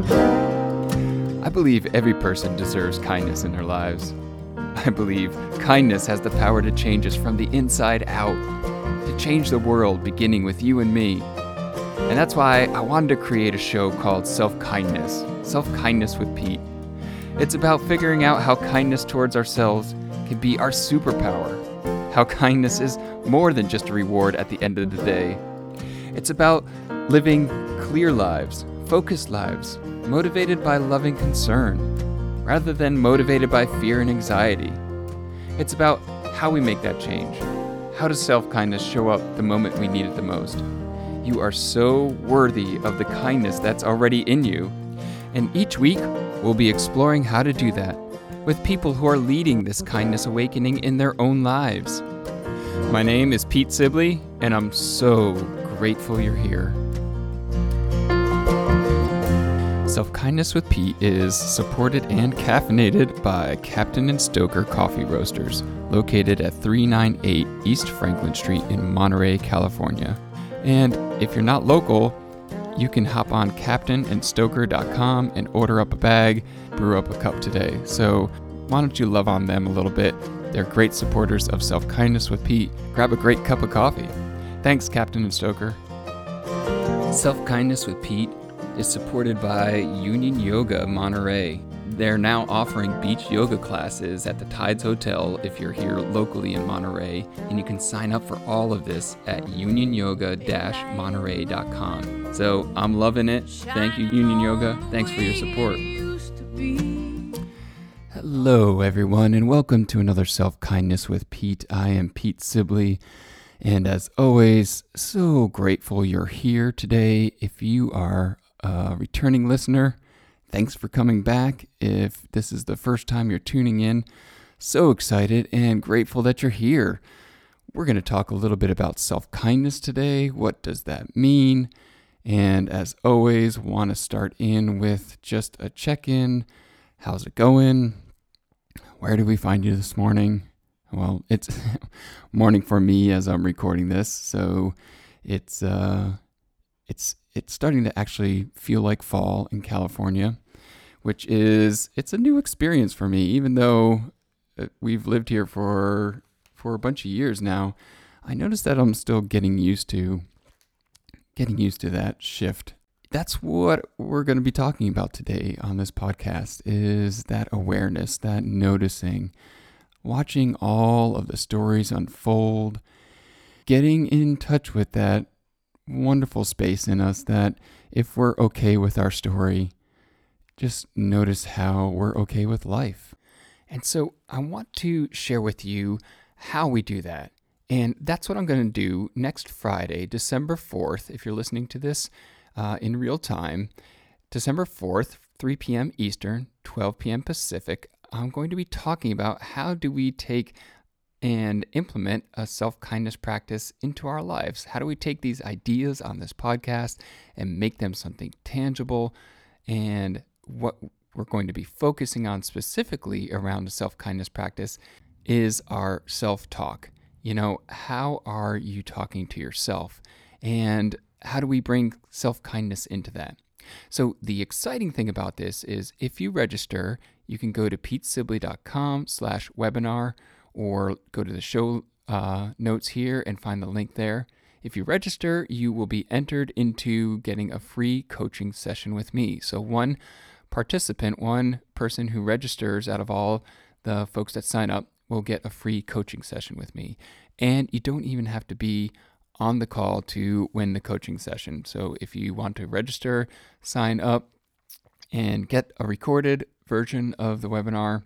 I believe every person deserves kindness in their lives. I believe kindness has the power to change us from the inside out, to change the world beginning with you and me. And that's why I wanted to create a show called Self Kindness Self Kindness with Pete. It's about figuring out how kindness towards ourselves can be our superpower, how kindness is more than just a reward at the end of the day. It's about living clear lives, focused lives, motivated by loving concern, rather than motivated by fear and anxiety. It's about how we make that change. How does self kindness show up the moment we need it the most? You are so worthy of the kindness that's already in you. And each week, we'll be exploring how to do that with people who are leading this kindness awakening in their own lives. My name is Pete Sibley, and I'm so grateful you're here. Self Kindness with Pete is supported and caffeinated by Captain and Stoker Coffee Roasters, located at 398 East Franklin Street in Monterey, California. And if you're not local, you can hop on captainandstoker.com and order up a bag, brew up a cup today. So why don't you love on them a little bit? They're great supporters of Self Kindness with Pete. Grab a great cup of coffee. Thanks, Captain and Stoker. Self Kindness with Pete is supported by Union Yoga Monterey. They're now offering beach yoga classes at the Tides Hotel if you're here locally in Monterey, and you can sign up for all of this at unionyoga-monterey.com. So I'm loving it. Thank you, Union Yoga. Thanks for your support. Hello, everyone, and welcome to another Self Kindness with Pete. I am Pete Sibley. And as always, so grateful you're here today. If you are a returning listener, thanks for coming back. If this is the first time you're tuning in, so excited and grateful that you're here. We're going to talk a little bit about self kindness today. What does that mean? And as always, want to start in with just a check in. How's it going? Where do we find you this morning? Well, it's morning for me as I'm recording this, so it's uh, it's it's starting to actually feel like fall in California, which is it's a new experience for me. Even though uh, we've lived here for for a bunch of years now, I notice that I'm still getting used to getting used to that shift. That's what we're going to be talking about today on this podcast is that awareness, that noticing, watching all of the stories unfold, getting in touch with that wonderful space in us that if we're okay with our story, just notice how we're okay with life. And so I want to share with you how we do that. And that's what I'm going to do next Friday, December 4th. If you're listening to this uh, in real time, December 4th, 3 p.m. Eastern, 12 p.m. Pacific, I'm going to be talking about how do we take and implement a self kindness practice into our lives? How do we take these ideas on this podcast and make them something tangible? And what we're going to be focusing on specifically around the self kindness practice is our self talk. You know, how are you talking to yourself? And how do we bring self kindness into that? So, the exciting thing about this is if you register, you can go to petesibley.com slash webinar or go to the show uh, notes here and find the link there. If you register, you will be entered into getting a free coaching session with me. So, one participant, one person who registers out of all the folks that sign up, will get a free coaching session with me. And you don't even have to be on the call to win the coaching session. So, if you want to register, sign up, and get a recorded version of the webinar,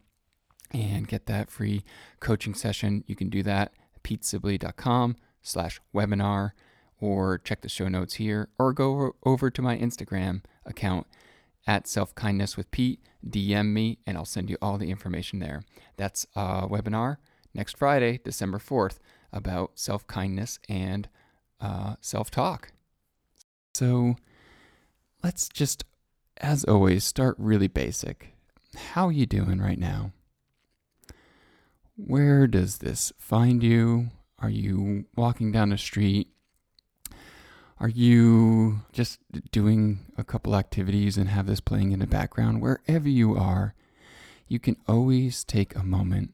and get that free coaching session, you can do that at petesibley.com slash webinar or check the show notes here or go over to my Instagram account at self kindness with Pete. DM me and I'll send you all the information there. That's a webinar next Friday, December 4th, about self kindness and uh, self talk. So let's just, as always, start really basic. How you doing right now? Where does this find you? Are you walking down the street? Are you just doing a couple activities and have this playing in the background? Wherever you are, you can always take a moment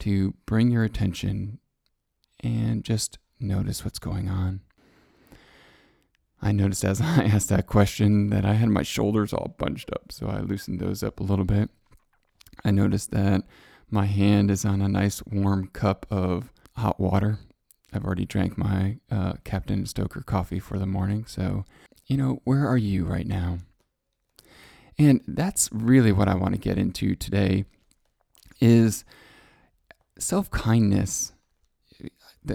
to bring your attention and just notice what's going on. I noticed as I asked that question that I had my shoulders all bunched up, so I loosened those up a little bit. I noticed that my hand is on a nice warm cup of hot water. I've already drank my uh, Captain Stoker coffee for the morning, so you know, where are you right now? And that's really what I want to get into today is self-kindness.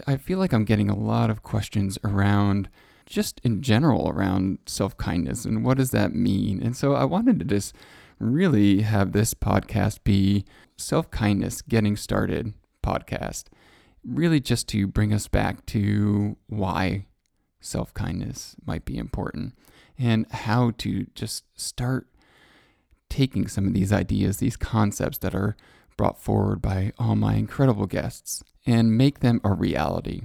I feel like I'm getting a lot of questions around just in general around self-kindness and what does that mean? And so I wanted to just really have this podcast be self-kindness getting started podcast. Really just to bring us back to why self-kindness might be important and how to just start taking some of these ideas, these concepts that are brought forward by all my incredible guests, and make them a reality.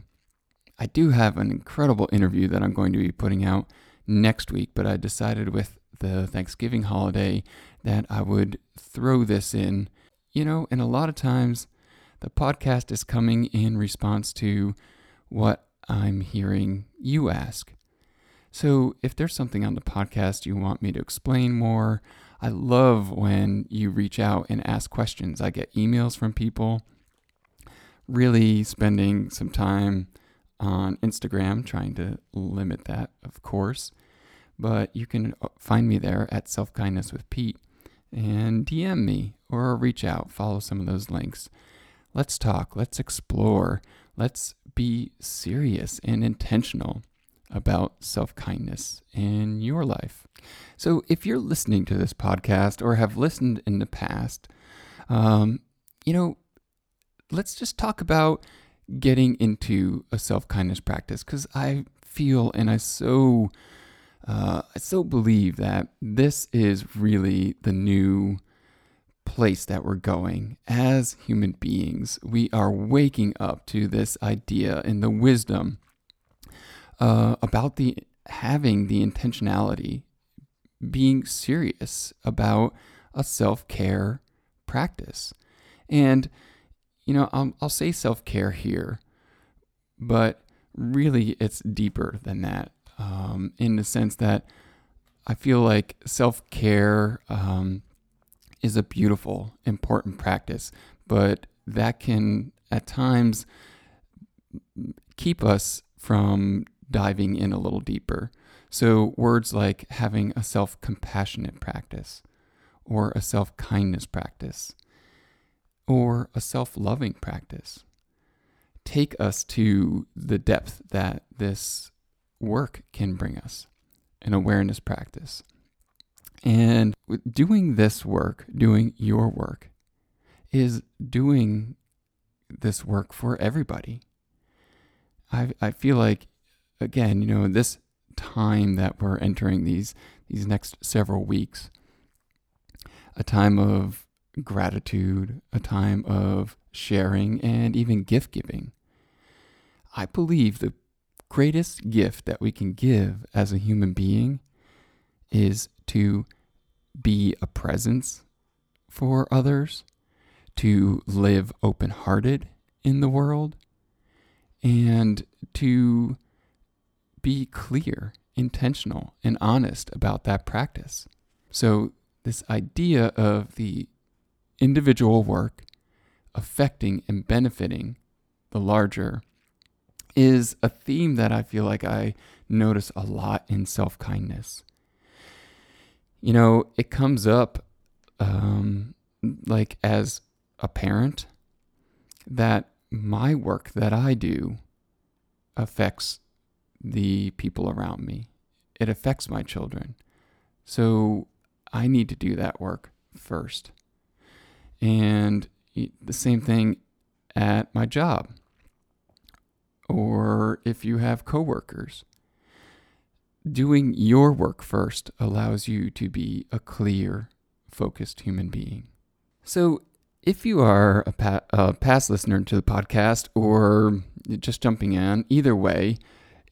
I do have an incredible interview that I'm going to be putting out next week, but I decided with the Thanksgiving holiday that I would throw this in. You know, and a lot of times the podcast is coming in response to what I'm hearing you ask. So if there's something on the podcast you want me to explain more, I love when you reach out and ask questions. I get emails from people really spending some time on Instagram, trying to limit that, of course. But you can uh, find me there at Self Kindness with Pete and DM me or reach out, follow some of those links. Let's talk, let's explore, let's be serious and intentional about self kindness in your life. So, if you're listening to this podcast or have listened in the past, um, you know, let's just talk about getting into a self kindness practice because I feel and I so uh, I still believe that this is really the new place that we're going as human beings. We are waking up to this idea and the wisdom uh, about the having the intentionality, being serious about a self care practice. And, you know, I'll, I'll say self care here, but really it's deeper than that um, in the sense that I feel like self care um, is a beautiful, important practice, but that can at times keep us from diving in a little deeper. So, words like having a self compassionate practice, or a self kindness practice, or a self loving practice take us to the depth that this work can bring us an awareness practice. And doing this work, doing your work, is doing this work for everybody. I, I feel like again, you know, this time that we're entering these these next several weeks, a time of gratitude, a time of sharing, and even gift giving. I believe the greatest gift that we can give as a human being is to be a presence for others, to live open hearted in the world, and to be clear, intentional, and honest about that practice. So, this idea of the individual work affecting and benefiting the larger is a theme that I feel like I notice a lot in self kindness. You know, it comes up um, like as a parent that my work that I do affects the people around me. It affects my children. So I need to do that work first. And the same thing at my job or if you have coworkers. Doing your work first allows you to be a clear, focused human being. So, if you are a, pa- a past listener to the podcast or just jumping in, either way,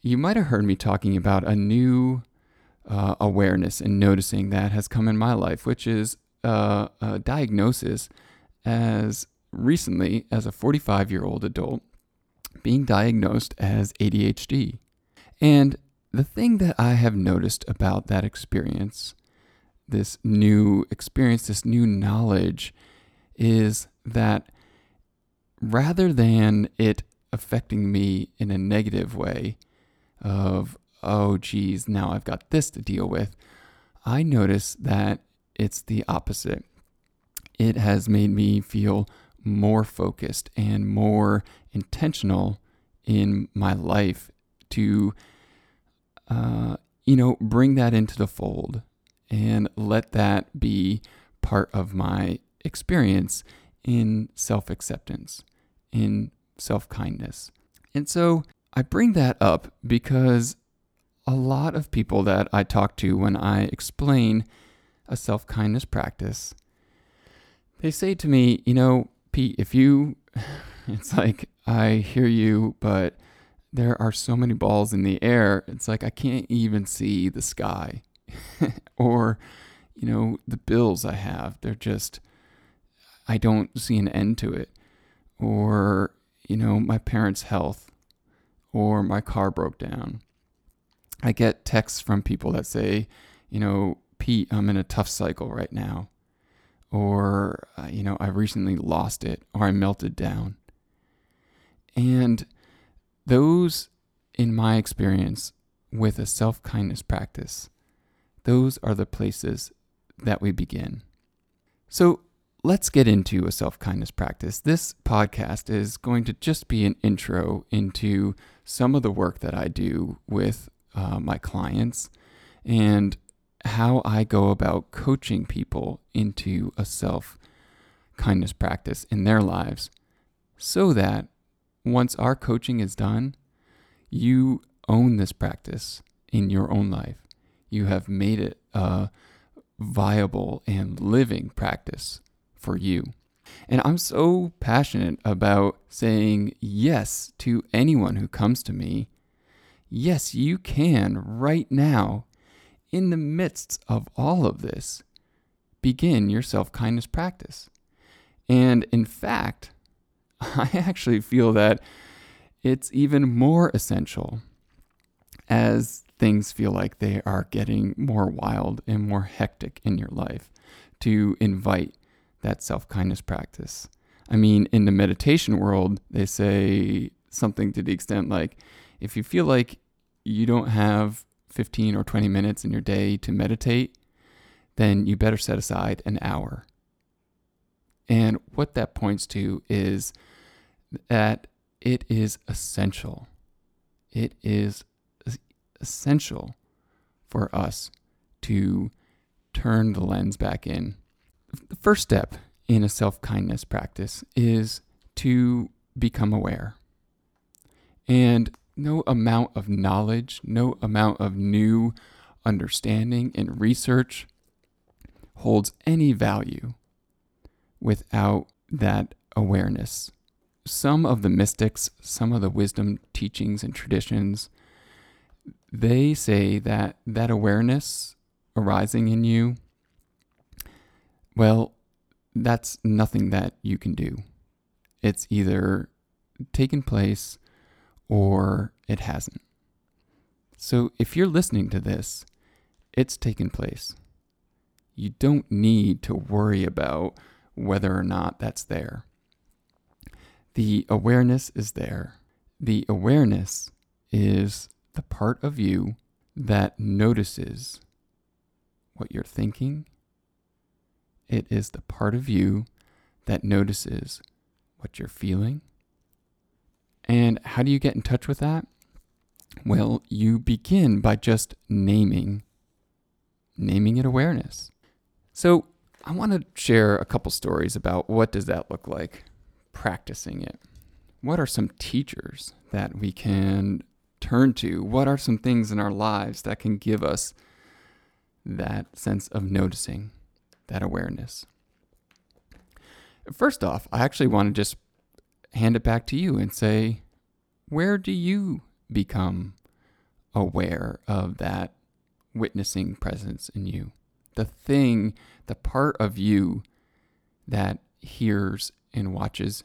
you might have heard me talking about a new uh, awareness and noticing that has come in my life, which is uh, a diagnosis as recently as a 45 year old adult being diagnosed as ADHD. And the thing that I have noticed about that experience, this new experience, this new knowledge, is that rather than it affecting me in a negative way of, oh, geez, now I've got this to deal with, I notice that it's the opposite. It has made me feel more focused and more intentional in my life to, uh, you know, bring that into the fold and let that be part of my experience in self acceptance, in self kindness. And so I bring that up because a lot of people that I talk to when I explain a self kindness practice, they say to me, you know, Pete, if you, it's like, I hear you, but there are so many balls in the air. It's like I can't even see the sky or, you know, the bills I have. They're just, I don't see an end to it. Or, you know, my parents' health or my car broke down. I get texts from people that say, you know, Pete, I'm in a tough cycle right now. Or, uh, you know, I recently lost it or I melted down. And those, in my experience, with a self kindness practice, those are the places that we begin. So let's get into a self kindness practice. This podcast is going to just be an intro into some of the work that I do with uh, my clients and how I go about coaching people into a self kindness practice in their lives so that once our coaching is done, you own this practice in your own life. You have made it a viable and living practice for you. And I'm so passionate about saying yes to anyone who comes to me. Yes, you can right now, in the midst of all of this, begin your self kindness practice. And in fact, I actually feel that it's even more essential as things feel like they are getting more wild and more hectic in your life to invite that self kindness practice. I mean, in the meditation world, they say something to the extent like if you feel like you don't have 15 or 20 minutes in your day to meditate, then you better set aside an hour. And what that points to is that it is essential. It is essential for us to turn the lens back in. The first step in a self kindness practice is to become aware. And no amount of knowledge, no amount of new understanding and research holds any value without that awareness some of the mystics, some of the wisdom teachings and traditions, they say that that awareness arising in you, well, that's nothing that you can do. It's either taken place or it hasn't. So if you're listening to this, it's taken place. You don't need to worry about whether or not that's there. The awareness is there. The awareness is the part of you that notices what you're thinking. It is the part of you that notices what you're feeling. And how do you get in touch with that? Well, you begin by just naming naming it awareness. So, I want to share a couple stories about what does that look like practicing it? What are some teachers that we can turn to? What are some things in our lives that can give us that sense of noticing, that awareness? First off, I actually want to just hand it back to you and say, where do you become aware of that witnessing presence in you. The thing, the part of you that hears and watches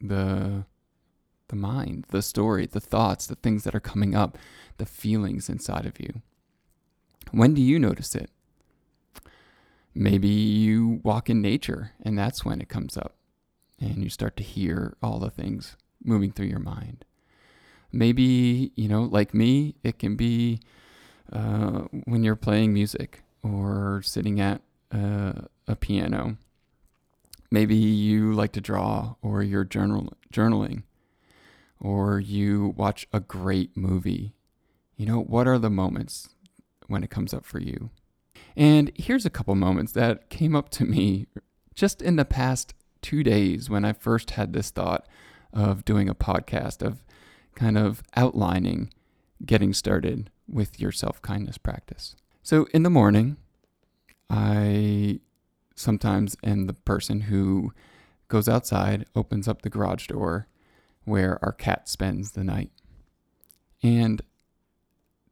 the the mind, the story, the thoughts, the things that are coming up, the feelings inside of you. When do you notice it? Maybe you walk in nature and that's when it comes up and you start to hear all the things moving through your mind. Maybe, you know, like me, it can be uh, when you're playing music or sitting at uh, a piano. Maybe you like to draw or you're journal- journaling or you watch a great movie. You know, what are the moments when it comes up for you? And here's a couple moments that came up to me just in the past two days when I first had this thought of doing a podcast, of kind of outlining getting started with your self kindness practice. So in the morning, I sometimes am the person who goes outside, opens up the garage door where our cat spends the night. And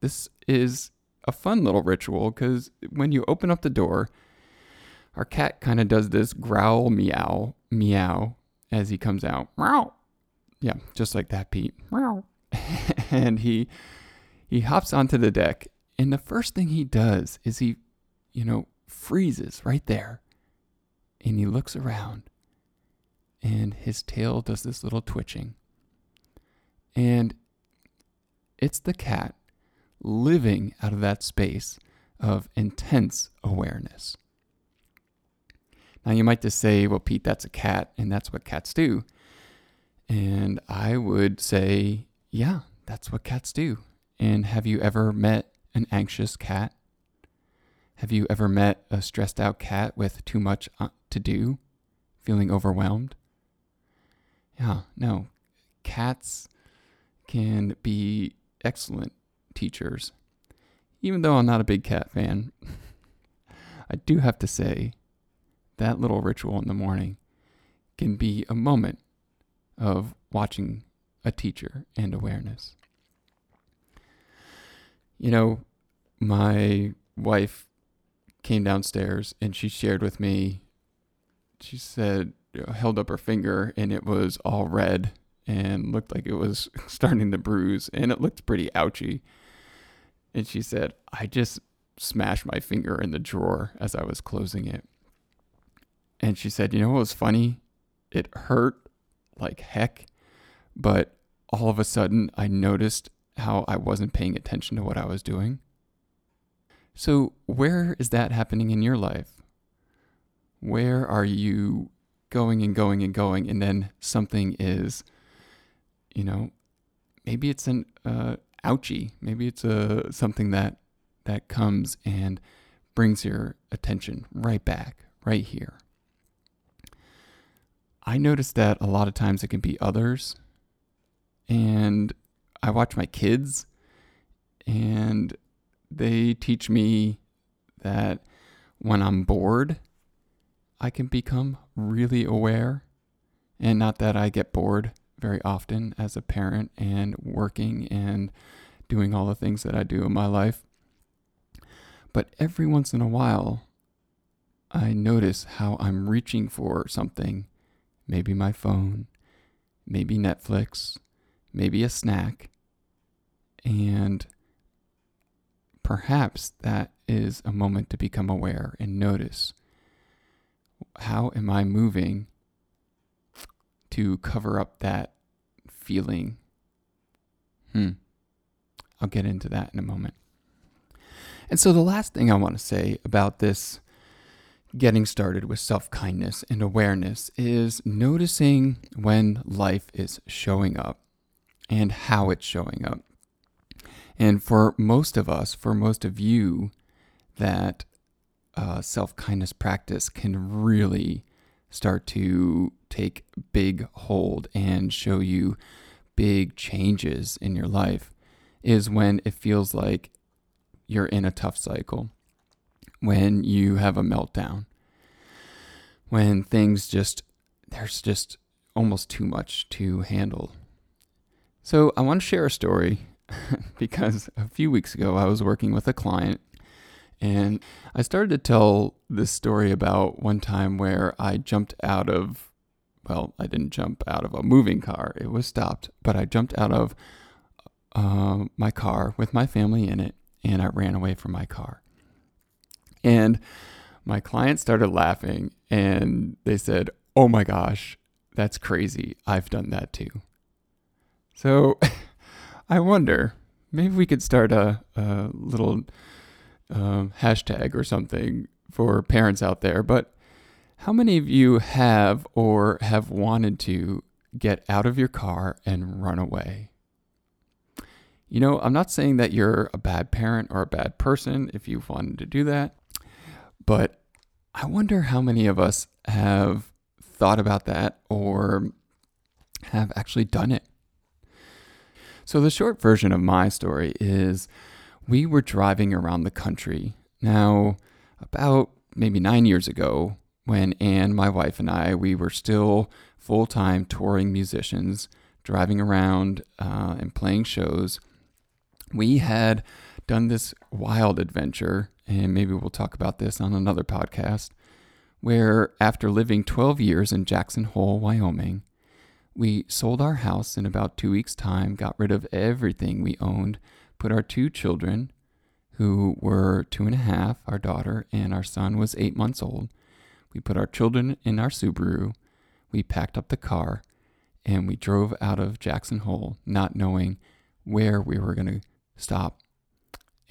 this is a fun little ritual because when you open up the door, our cat kind of does this growl meow meow as he comes out. Meow. Yeah, just like that, Pete. Meow. and he he hops onto the deck, and the first thing he does is he, you know, freezes right there, and he looks around, and his tail does this little twitching, and it's the cat living out of that space of intense awareness. Now, you might just say, well, Pete, that's a cat, and that's what cats do. And I would say, yeah, that's what cats do. And have you ever met an anxious cat? Have you ever met a stressed out cat with too much uh, to do, feeling overwhelmed? Yeah, no. Cats can be excellent teachers. Even though I'm not a big cat fan, I do have to say that little ritual in the morning can be a moment of watching a teacher and awareness. You know, my wife came downstairs and she shared with me, she said, held up her finger and it was all red and looked like it was starting to bruise and it looked pretty ouchy. And she said, I just smashed my finger in the drawer as I was closing it. And she said, You know what was funny? It hurt like heck, but all of a sudden I noticed how I wasn't paying attention to what I was doing. So, where is that happening in your life? Where are you going and going and going, and then something is, you know, maybe it's an uh, ouchie, maybe it's a uh, something that that comes and brings your attention right back, right here. I notice that a lot of times it can be others. And I watch my kids, and they teach me that when I'm bored, I can become really aware. And not that I get bored very often as a parent and working and doing all the things that I do in my life. But every once in a while, I notice how I'm reaching for something maybe my phone, maybe Netflix, maybe a snack. And perhaps that is a moment to become aware and notice how am I moving to cover up that feeling? Hmm. I'll get into that in a moment. And so, the last thing I want to say about this getting started with self kindness and awareness is noticing when life is showing up and how it's showing up. And for most of us, for most of you, that uh, self kindness practice can really start to take big hold and show you big changes in your life is when it feels like you're in a tough cycle when you have a meltdown, when things just, there's just almost too much to handle. So I want to share a story because a few weeks ago I was working with a client and I started to tell this story about one time where I jumped out of, well, I didn't jump out of a moving car, it was stopped, but I jumped out of uh, my car with my family in it and I ran away from my car. And my client started laughing and they said, Oh my gosh, that's crazy. I've done that too. So I wonder, maybe we could start a, a little um, hashtag or something for parents out there. But how many of you have or have wanted to get out of your car and run away? You know, I'm not saying that you're a bad parent or a bad person if you've wanted to do that, but I wonder how many of us have thought about that or have actually done it. So, the short version of my story is we were driving around the country. Now, about maybe nine years ago, when Anne, my wife, and I, we were still full time touring musicians, driving around uh, and playing shows, we had done this wild adventure, and maybe we'll talk about this on another podcast, where after living 12 years in Jackson Hole, Wyoming, we sold our house in about two weeks' time, got rid of everything we owned, put our two children, who were two and a half, our daughter, and our son was eight months old. We put our children in our Subaru. We packed up the car and we drove out of Jackson Hole, not knowing where we were going to stop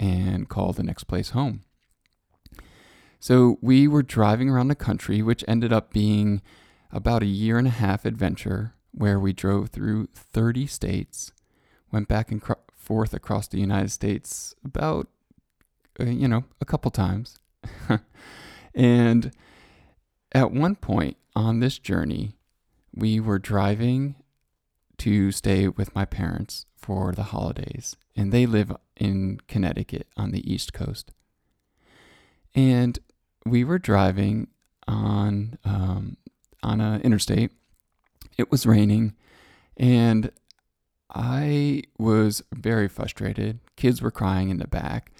and call the next place home. So we were driving around the country, which ended up being about a year and a half adventure where we drove through 30 states, went back and forth across the United States about, uh, you know, a couple times. and at one point on this journey, we were driving to stay with my parents for the holidays, and they live in Connecticut on the East Coast. And we were driving on um, on an interstate. It was raining, and I was very frustrated. Kids were crying in the back.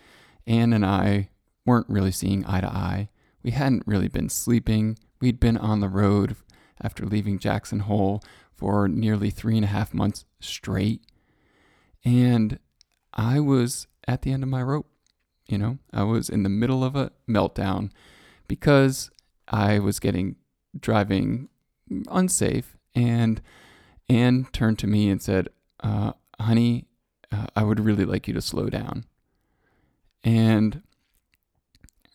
Anne and I weren't really seeing eye to eye. We hadn't really been sleeping. We'd been on the road after leaving Jackson Hole for nearly three and a half months straight. And I was at the end of my rope. You know, I was in the middle of a meltdown because I was getting driving unsafe. And Anne turned to me and said, uh, honey, uh, I would really like you to slow down. And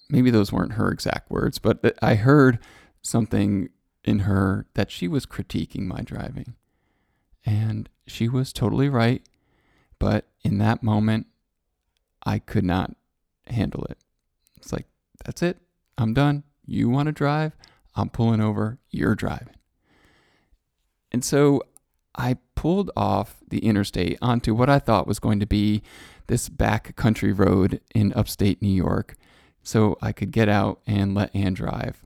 maybe those weren't her exact words, but I heard something in her that she was critiquing my driving. And she was totally right. But in that moment, I could not handle it. It's like, that's it. I'm done. You want to drive? I'm pulling over. You're driving. And so I pulled off the interstate onto what I thought was going to be this back country road in upstate New York so I could get out and let Anne drive.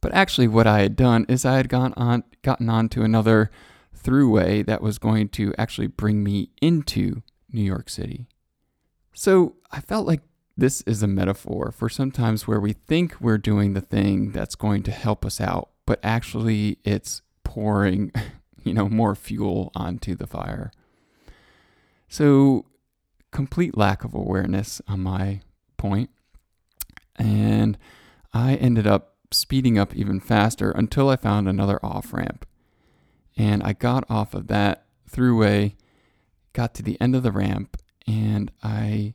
But actually, what I had done is I had gone on, gotten onto another throughway that was going to actually bring me into New York City. So I felt like this is a metaphor for sometimes where we think we're doing the thing that's going to help us out, but actually it's pouring you know, more fuel onto the fire. So, complete lack of awareness on my point. And I ended up speeding up even faster until I found another off ramp. And I got off of that throughway, got to the end of the ramp, and I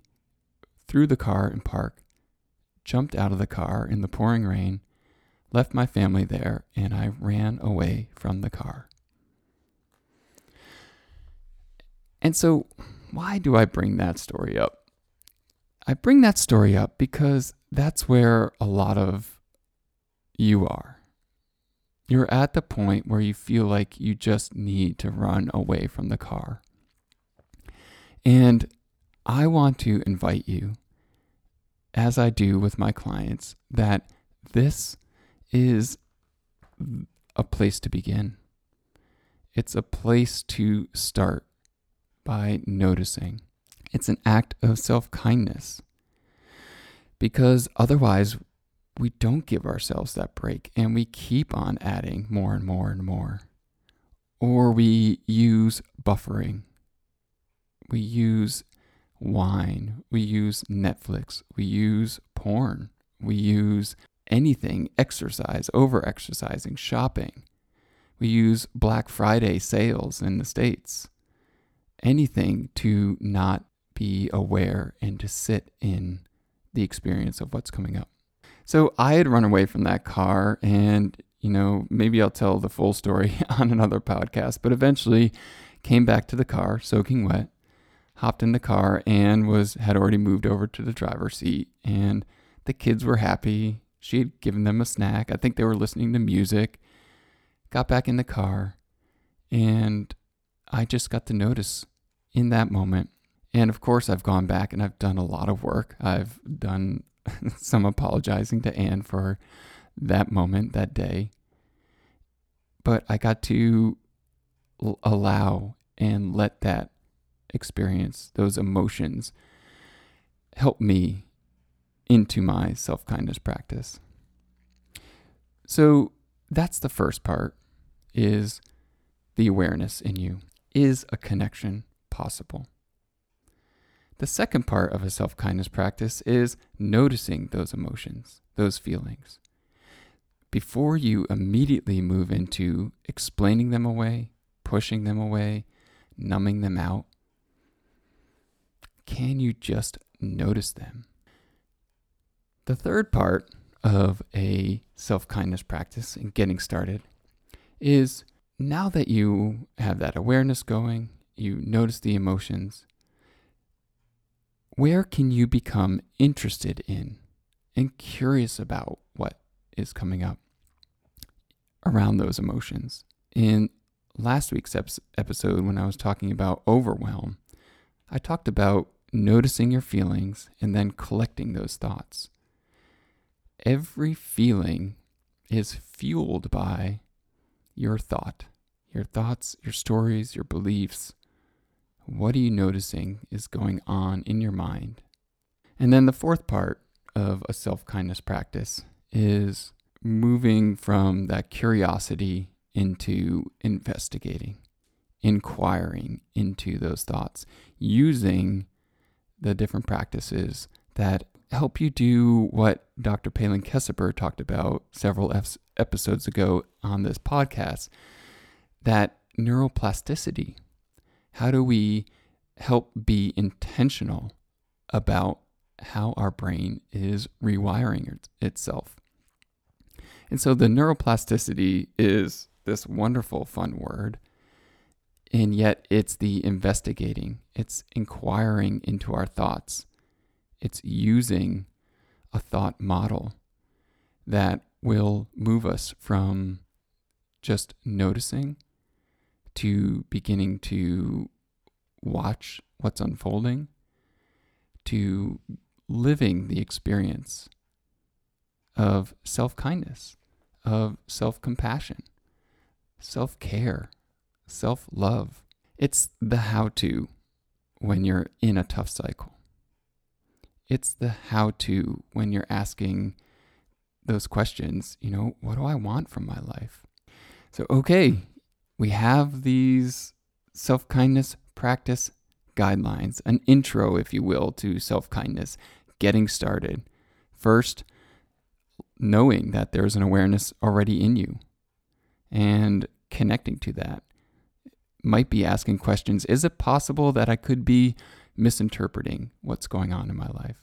threw the car in park, jumped out of the car in the pouring rain, left my family there, and I ran away from the car. And so, why do I bring that story up? I bring that story up because that's where a lot of you are. You're at the point where you feel like you just need to run away from the car. And I want to invite you, as I do with my clients, that this is a place to begin. It's a place to start by noticing. It's an act of self kindness because otherwise we don't give ourselves that break and we keep on adding more and more and more. Or we use buffering. We use wine. We use Netflix. We use porn. We use anything, exercise, over exercising, shopping. We use Black Friday sales in the States. Anything to not be aware and to sit in the experience of what's coming up. So I had run away from that car and, you know, maybe I'll tell the full story on another podcast, but eventually came back to the car soaking wet, hopped in the car and was had already moved over to the driver's seat and the kids were happy. She had given them a snack. I think they were listening to music. Got back in the car and I just got to notice in that moment and of course, I've gone back and I've done a lot of work. I've done some apologizing to Anne for that moment, that day. But I got to allow and let that experience, those emotions, help me into my self kindness practice. So that's the first part is the awareness in you. Is a connection possible? The second part of a self kindness practice is noticing those emotions, those feelings. Before you immediately move into explaining them away, pushing them away, numbing them out, can you just notice them? The third part of a self kindness practice and getting started is now that you have that awareness going, you notice the emotions, where can you become interested in and curious about what is coming up around those emotions? In last week's episode, when I was talking about overwhelm, I talked about noticing your feelings and then collecting those thoughts. Every feeling is fueled by your thought, your thoughts, your stories, your beliefs, what are you noticing is going on in your mind? And then the fourth part of a self kindness practice is moving from that curiosity into investigating, inquiring into those thoughts, using the different practices that help you do what Dr. Palin Kesseber talked about several episodes ago on this podcast that neuroplasticity how do we help be intentional about how our brain is rewiring itself? And so the neuroplasticity is this wonderful, fun word. And yet it's the investigating, it's inquiring into our thoughts, it's using a thought model that will move us from just noticing to beginning to watch what's unfolding, to living the experience of self kindness, of self compassion, self care, self love. It's the how to when you're in a tough cycle. It's the how to when you're asking those questions, you know, what do I want from my life? So, okay, we have these self kindness practice guidelines, an intro, if you will, to self kindness, getting started. First, knowing that there's an awareness already in you and connecting to that. Might be asking questions Is it possible that I could be misinterpreting what's going on in my life?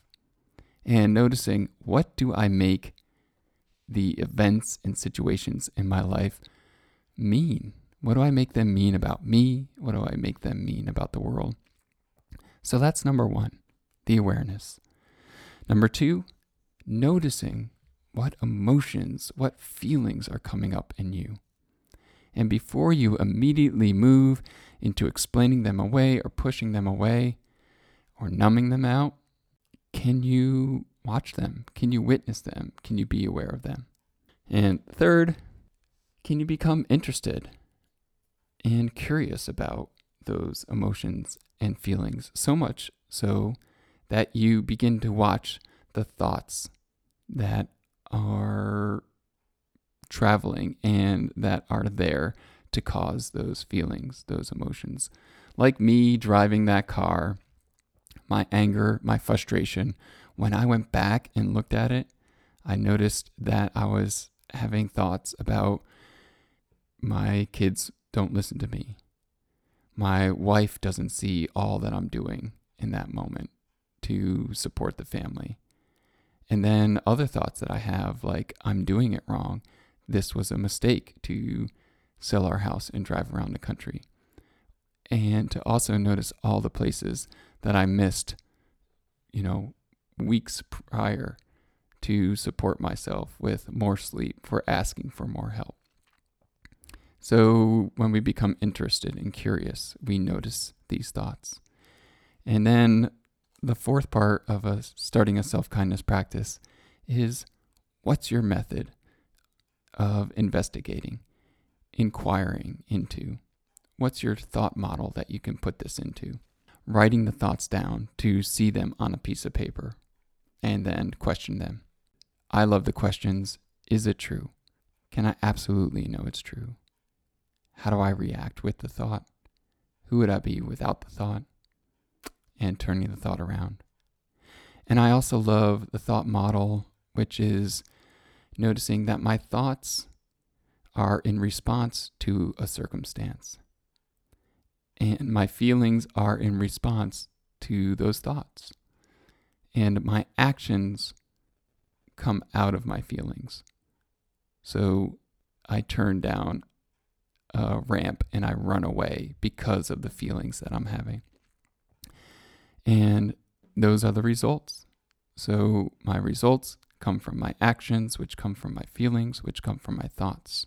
And noticing what do I make the events and situations in my life mean? What do I make them mean about me? What do I make them mean about the world? So that's number one, the awareness. Number two, noticing what emotions, what feelings are coming up in you. And before you immediately move into explaining them away or pushing them away or numbing them out, can you watch them? Can you witness them? Can you be aware of them? And third, can you become interested and curious about those emotions and feelings so much so that you begin to watch the thoughts that are traveling and that are there to cause those feelings, those emotions. Like me driving that car, my anger, my frustration, when I went back and looked at it, I noticed that I was having thoughts about my kids don't listen to me. My wife doesn't see all that I'm doing in that moment to support the family. And then other thoughts that I have, like I'm doing it wrong. This was a mistake to sell our house and drive around the country. And to also notice all the places that I missed, you know, weeks prior to support myself with more sleep for asking for more help. So when we become interested and curious, we notice these thoughts. And then the fourth part of a, starting a self kindness practice is what's your method of investigating, inquiring into? What's your thought model that you can put this into? Writing the thoughts down to see them on a piece of paper and then question them. I love the questions Is it true? Can I absolutely know it's true? How do I react with the thought? Who would I be without the thought? And turning the thought around. And I also love the thought model, which is noticing that my thoughts are in response to a circumstance. And my feelings are in response to those thoughts. And my actions come out of my feelings. So I turn down a ramp and I run away because of the feelings that I'm having. And those are the results. So my results come from my actions, which come from my feelings, which come from my thoughts.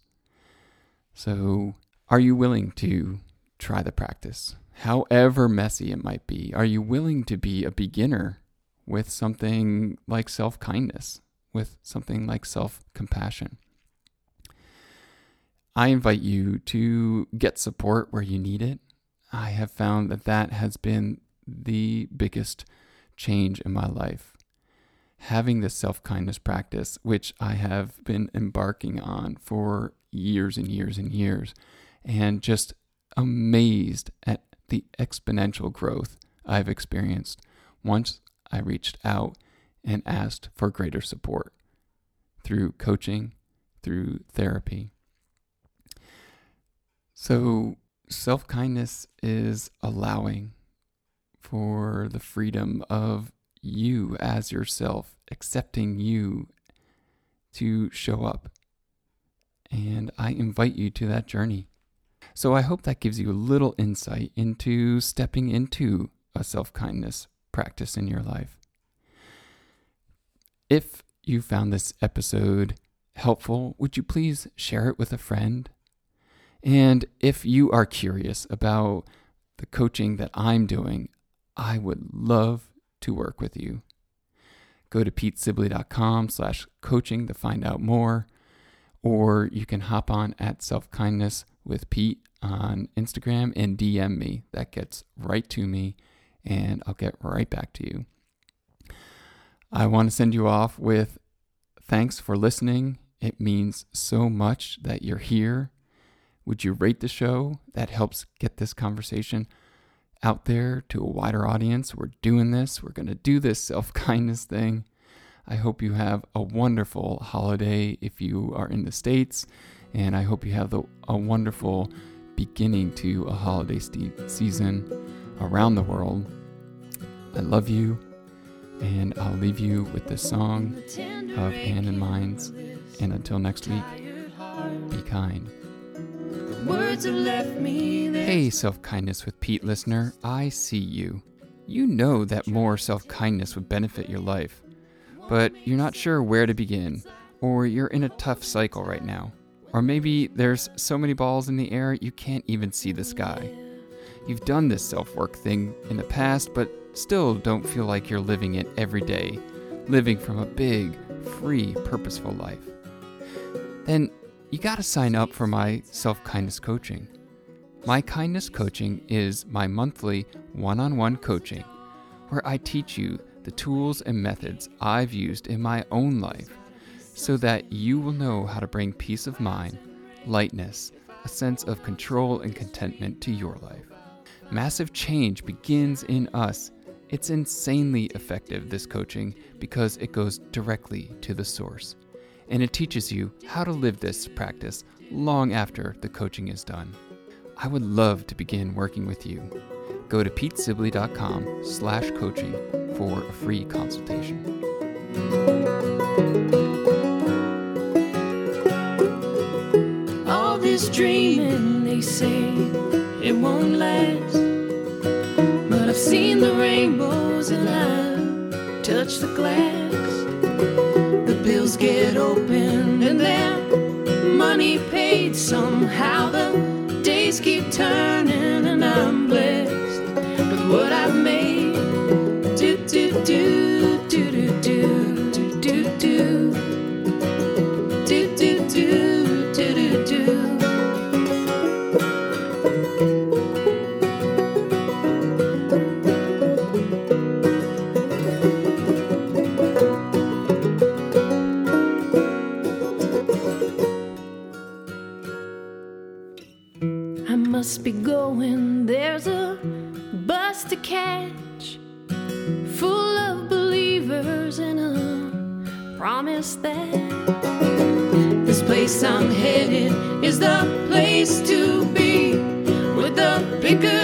So, are you willing to try the practice? However messy it might be, are you willing to be a beginner with something like self kindness, with something like self compassion? I invite you to get support where you need it. I have found that that has been the biggest change in my life. Having this self kindness practice, which I have been embarking on for years and years and years, and just amazed at the exponential growth I've experienced once I reached out and asked for greater support through coaching, through therapy. So, self kindness is allowing for the freedom of you as yourself, accepting you to show up. And I invite you to that journey. So, I hope that gives you a little insight into stepping into a self kindness practice in your life. If you found this episode helpful, would you please share it with a friend? And if you are curious about the coaching that I'm doing, I would love to work with you. Go to petesibley.com slash coaching to find out more, or you can hop on at Self Kindness with Pete on Instagram and DM me. That gets right to me, and I'll get right back to you. I want to send you off with thanks for listening. It means so much that you're here would you rate the show? That helps get this conversation out there to a wider audience. We're doing this. We're going to do this self kindness thing. I hope you have a wonderful holiday if you are in the States, and I hope you have the, a wonderful beginning to a holiday st- season around the world. I love you, and I'll leave you with the song of Ann and Minds. And until next week, be kind. Hey, Self Kindness with Pete listener, I see you. You know that more self kindness would benefit your life, but you're not sure where to begin, or you're in a tough cycle right now. Or maybe there's so many balls in the air you can't even see the sky. You've done this self work thing in the past, but still don't feel like you're living it every day, living from a big, free, purposeful life. Then you got to sign up for my self kindness coaching. My Kindness Coaching is my monthly one on one coaching where I teach you the tools and methods I've used in my own life so that you will know how to bring peace of mind, lightness, a sense of control and contentment to your life. Massive change begins in us. It's insanely effective, this coaching, because it goes directly to the source. And it teaches you how to live this practice long after the coaching is done. I would love to begin working with you. Go to petesibley.com slash coaching for a free consultation. All this dreaming, they say it won't last. But I've seen the rainbows and I've touched the glass. Get opened and then money paid. Somehow the days keep turning and I'm blessed with what I've made. must be going. There's a bus to catch, full of believers and a promise that this place I'm headed is the place to be with the big.